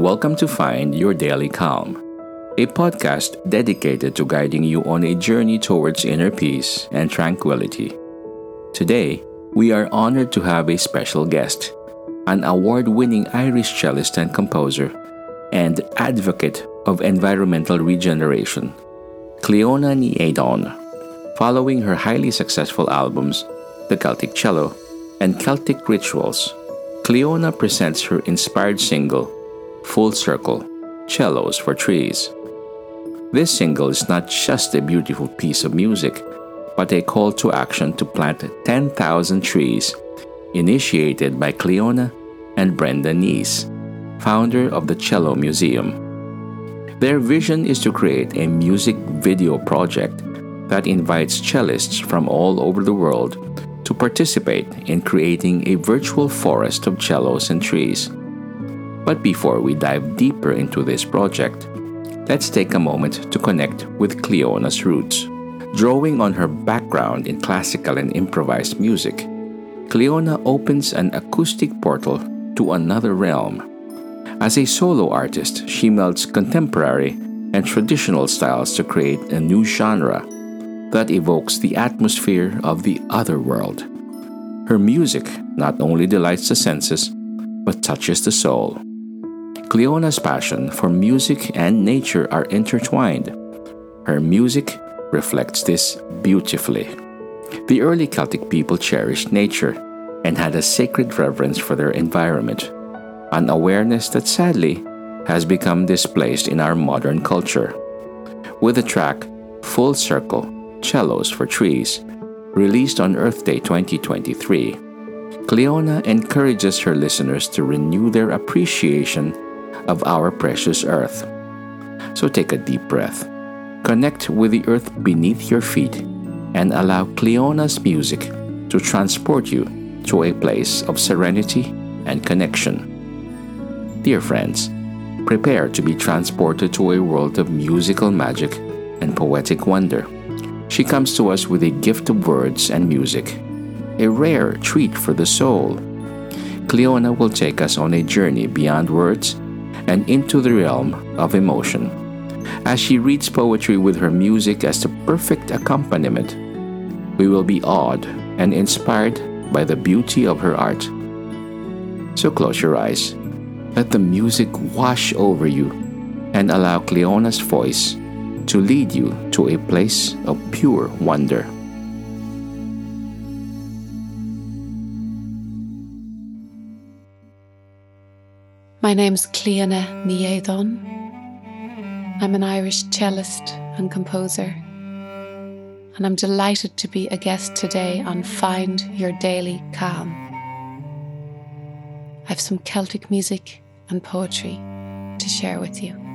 Welcome to Find Your Daily Calm, a podcast dedicated to guiding you on a journey towards inner peace and tranquility. Today, we are honored to have a special guest, an award winning Irish cellist and composer, and advocate of environmental regeneration, Clíodhna Aodáin. Following her highly successful albums, The Celtic Cello and Celtic Rituals, Clíodhna presents her inspired single, Full Circle Cellos for Trees. This single is not just a beautiful piece of music, but a call to action to plant 10,000 trees, initiated by Clíodhna and Brenda Neece, founder of the Cello Museum. Their vision is to create a music video project that invites cellists from all over the world to participate in creating a virtual forest of cellos and trees. But before we dive deeper into this project, let's take a moment to connect with Clíodhna's roots. Drawing on her background in classical and improvised music, Clíodhna opens an acoustic portal to another realm. As a solo artist, she melds contemporary and traditional styles to create a new genre that evokes the atmosphere of the other world. Her music not only delights the senses, but touches the soul. Clíodhna's passion for music and nature are intertwined. Her music reflects this beautifully. The early Celtic people cherished nature and had a sacred reverence for their environment, an awareness that sadly has become displaced in our modern culture. With the track Full Circle, Cellos for Trees, released on Earth Day 2023, Clíodhna encourages her listeners to renew their appreciation of our precious Earth. So take a deep breath, connect with the earth beneath your feet, and allow Clíodhna's music to transport you to a place of serenity and connection. Dear friends, prepare to be transported to a world of musical magic and poetic wonder. She comes to us with a gift of words and music, a rare treat for the soul. Clíodhna will take us on a journey beyond words and into the realm of emotion. As she reads poetry with her music as the perfect accompaniment, we will be awed and inspired by the beauty of her art. So close your eyes, let the music wash over you, and allow Clíodhna's voice to lead you to a place of pure wonder. My name's Clíodhna Ní Aodáin. I'm an Irish cellist and composer, and I'm delighted to be a guest today on Find Your Daily Calm. I've some Celtic music and poetry to share with you.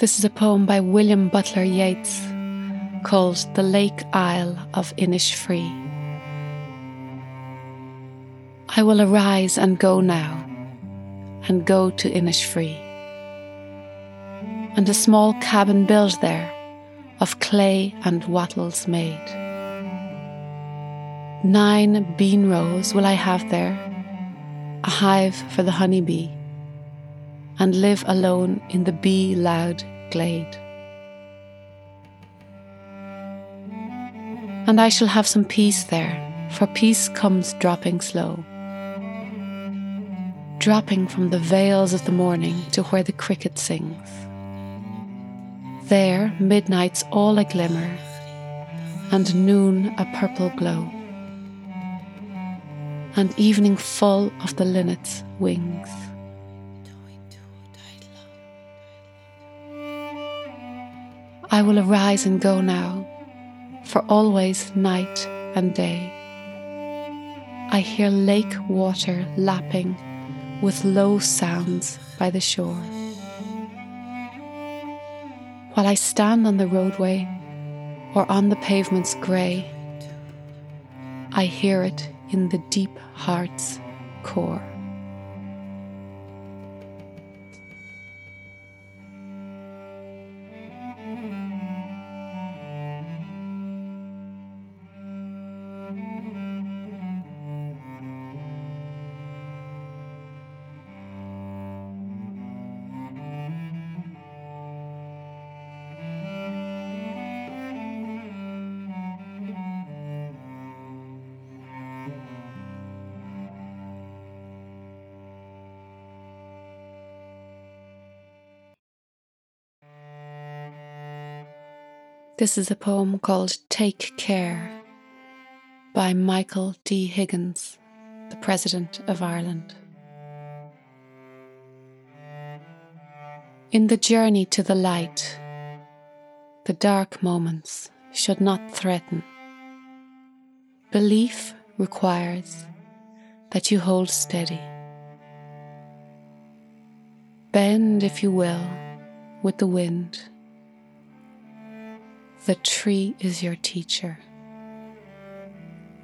This is a poem by William Butler Yeats called The Lake Isle of Innisfree. I will arise and go now, and go to Innisfree, and a small cabin built there of clay and wattles made. Nine bean rows will I have there, a hive for the honey bee and live alone in the bee loud glade. And I shall have some peace there, for peace comes dropping slow. Dropping from the vales of the morning to where the cricket sings. There, midnight's all a glimmer, and noon a purple glow, and evening full of the linnet's wings. I will arise and go now, for always night and day. I hear lake water lapping with low sounds by the shore. While I stand on the roadway or on the pavement's grey, I hear it in the deep heart's core. This is a poem called Take Care by Michael D. Higgins, the President of Ireland. In the journey to the light, the dark moments should not threaten. Belief requires that you hold steady. Bend, if you will, with the wind. The tree is your teacher.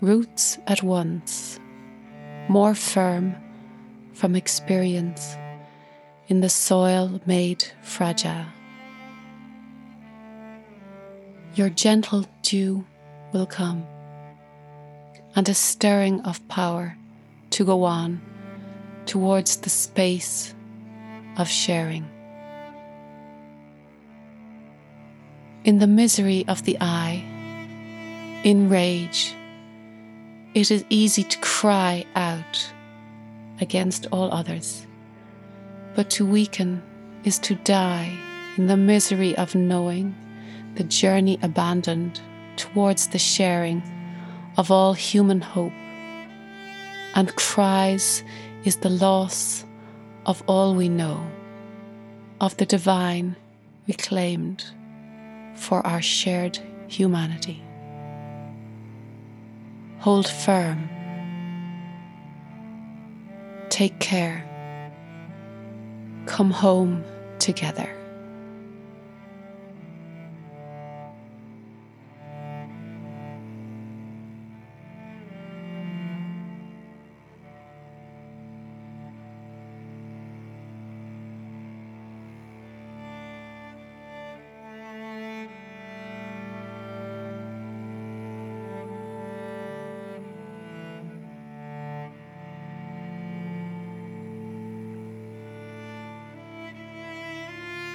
Roots at once, more firm from experience in the soil made fragile. Your gentle dew will come, and a stirring of power to go on towards the space of sharing. In the misery of the eye, in rage, it is easy to cry out against all others, but to weaken is to die in the misery of knowing the journey abandoned towards the sharing of all human hope, and cries is the loss of all we know, of the divine reclaimed for our shared humanity. Hold firm. Take care. Come home together.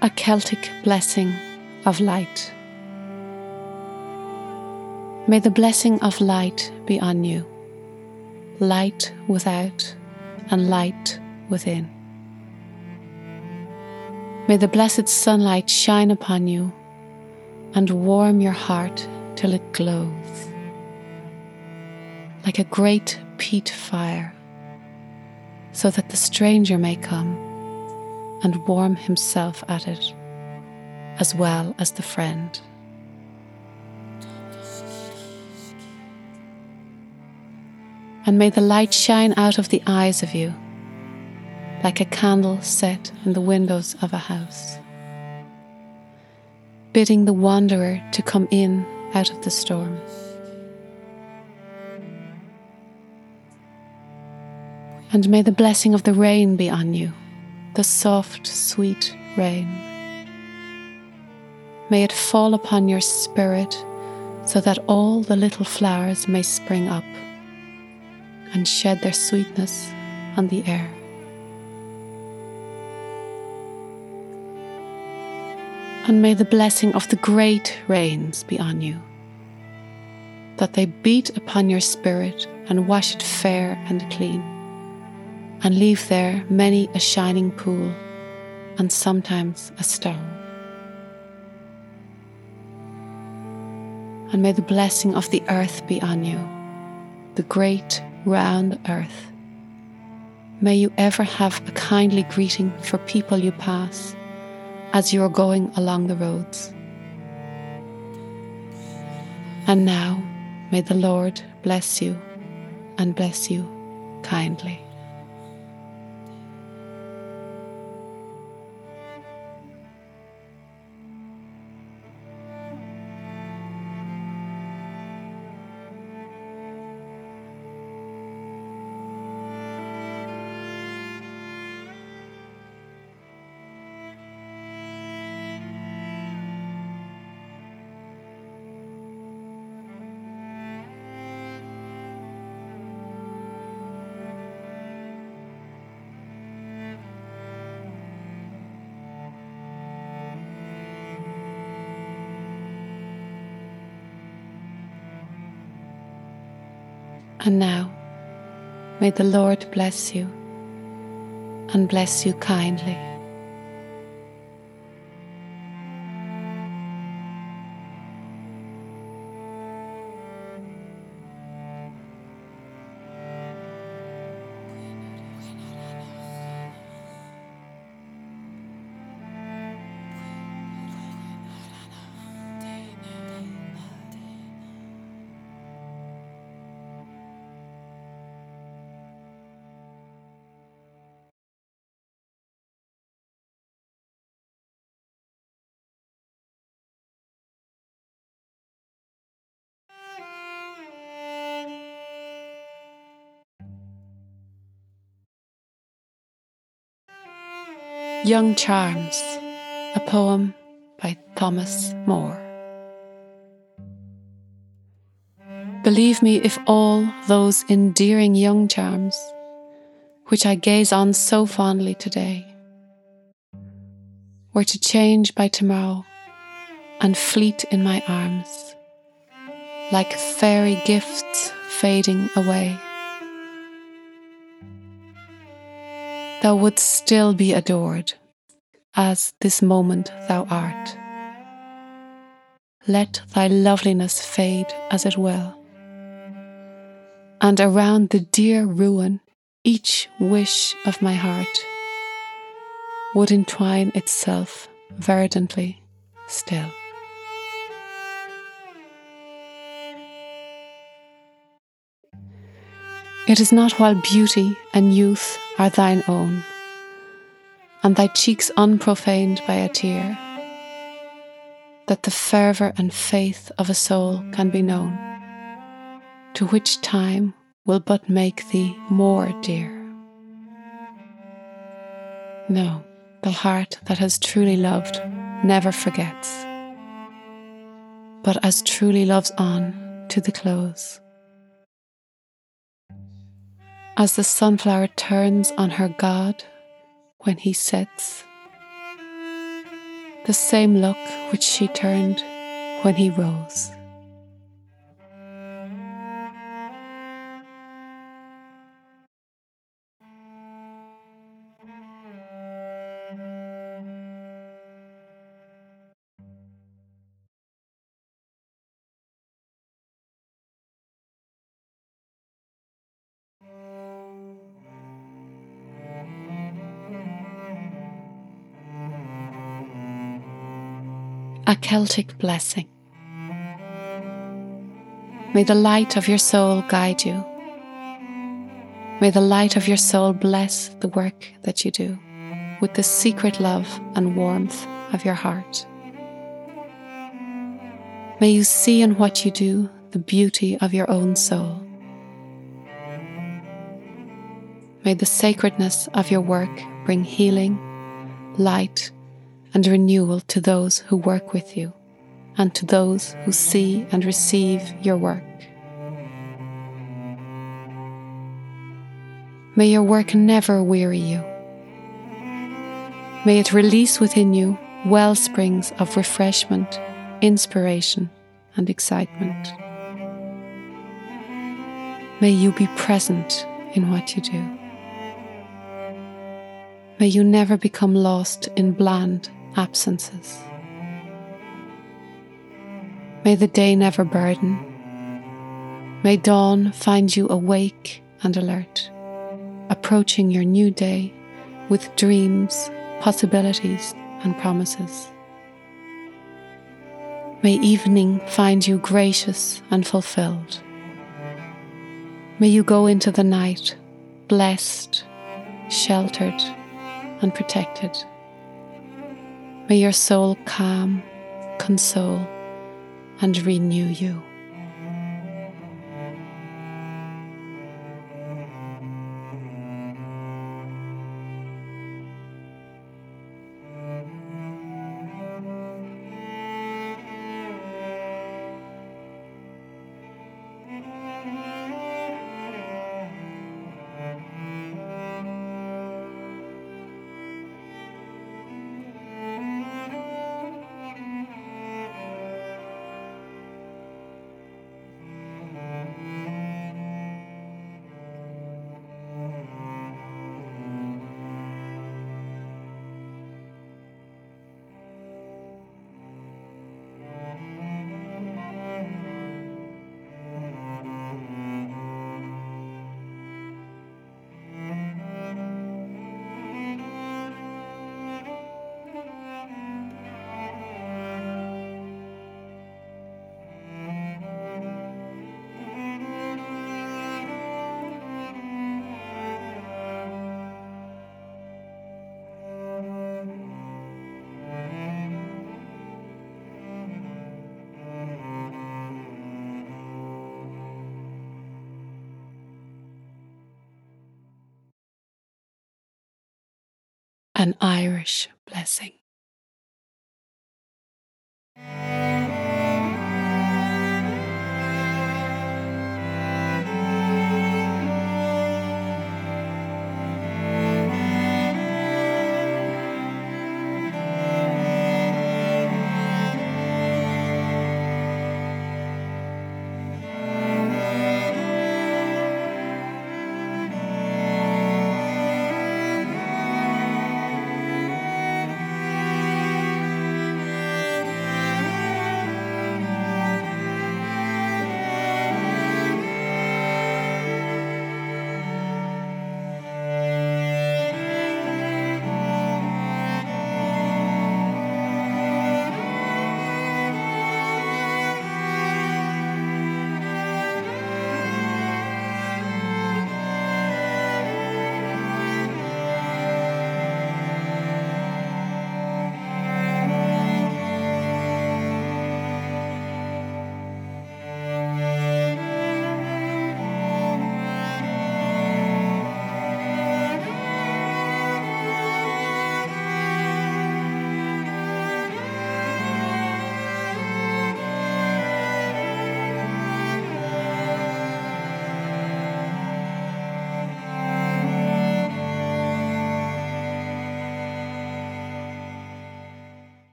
A Celtic blessing of light. May the blessing of light be on you, light without and light within. May the blessed sunlight shine upon you and warm your heart till it glows like a great peat fire, so that the stranger may come and warm himself at it, as well as the friend. And may the light shine out of the eyes of you, like a candle set in the windows of a house, bidding the wanderer to come in out of the storm. And may the blessing of the rain be on you the soft, sweet rain. May it fall upon your spirit so that all the little flowers may spring up and shed their sweetness on the air. And may the blessing of the great rains be on you, that they beat upon your spirit and wash it fair and clean and leave there many a shining pool and sometimes a stone. And may the blessing of the earth be on you, the great round earth. May you ever have a kindly greeting for people you pass as you are going along the roads. And now, may the Lord bless you and bless you kindly. And now, may the Lord bless you and bless you kindly. Young Charms, a poem by Thomas Moore. Believe me if all those endearing young charms, which I gaze on so fondly today, were to change by tomorrow and fleet in my arms, like fairy gifts fading away. Thou wouldst still be adored, as this moment thou art. Let thy loveliness fade as it will and around the dear ruin each wish of my heart would entwine itself verdantly still. It is not while beauty and youth are thine own, and thy cheeks unprofaned by a tear, that the fervour and faith of a soul can be known to which time will but make thee more dear. No, the heart that has truly loved never forgets, but as truly loves on to the close. As the sunflower turns on her God when he sets, the same look which she turned when he rose. A Celtic blessing. May the light of your soul guide you. May the light of your soul bless the work that you do with the secret love and warmth of your heart. May you see in what you do the beauty of your own soul. May the sacredness of your work bring healing, light, and renewal to those who work with you and to those who see and receive your work. May your work never weary you. May it release within you well springs of refreshment, inspiration, and excitement. May you be present in what you do. May you never become lost in bland absences. May the day never burden. May dawn find you awake and alert, approaching your new day with dreams, possibilities, and promises. May evening find you gracious and fulfilled. May you go into the night blessed, sheltered, and protected. May your soul calm, console, and renew you. An Irish blessing.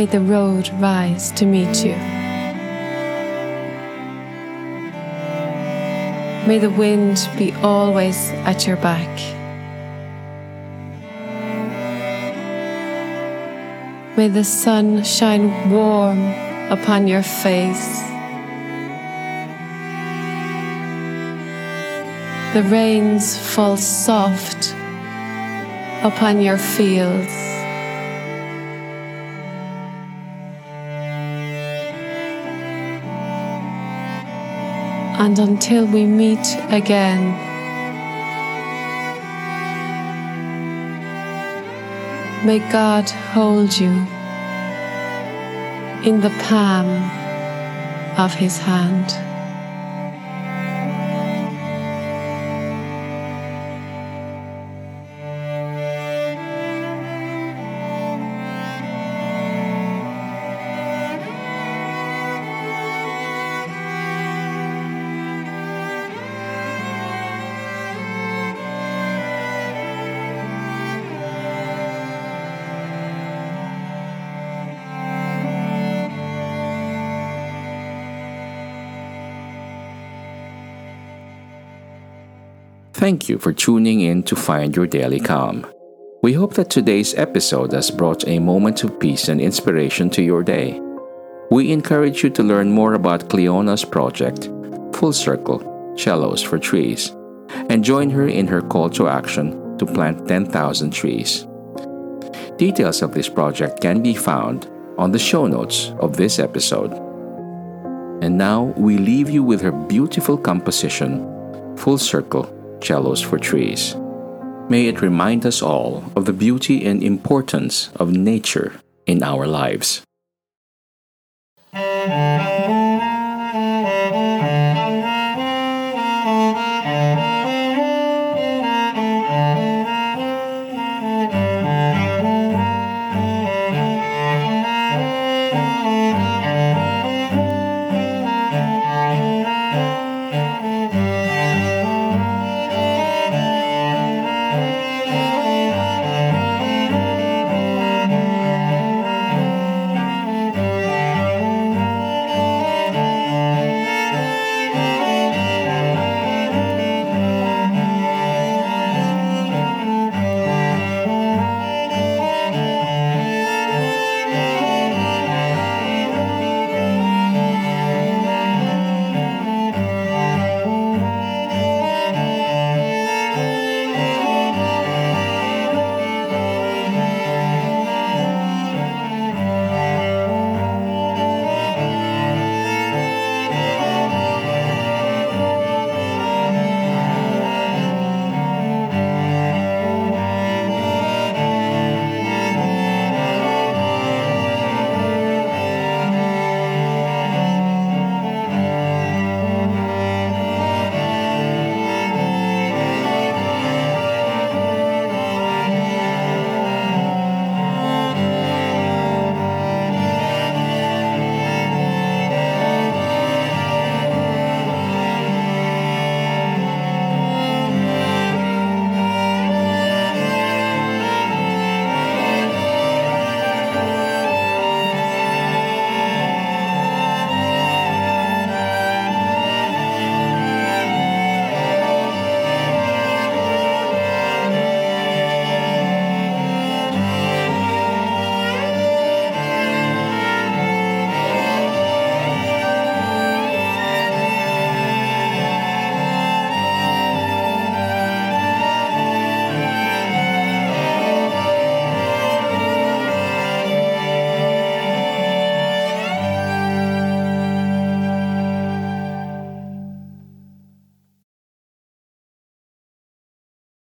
May the road rise to meet you. May the wind be always at your back. May the sun shine warm upon your face. The rains fall soft upon your fields. And until we meet again. May God hold you in the palm of His hand. Thank you for tuning in to Find Your Daily Calm. We hope that today's episode has brought a moment of peace and inspiration to your day. We encourage you to learn more about Clíodhna's project, Full Circle Cellos for Trees, and join her in her call to action to plant 10,000 trees. Details of this project can be found on the show notes of this episode. And now we leave you with her beautiful composition, Full Circle Cellos for Trees. May it remind us all of the beauty and importance of nature in our lives.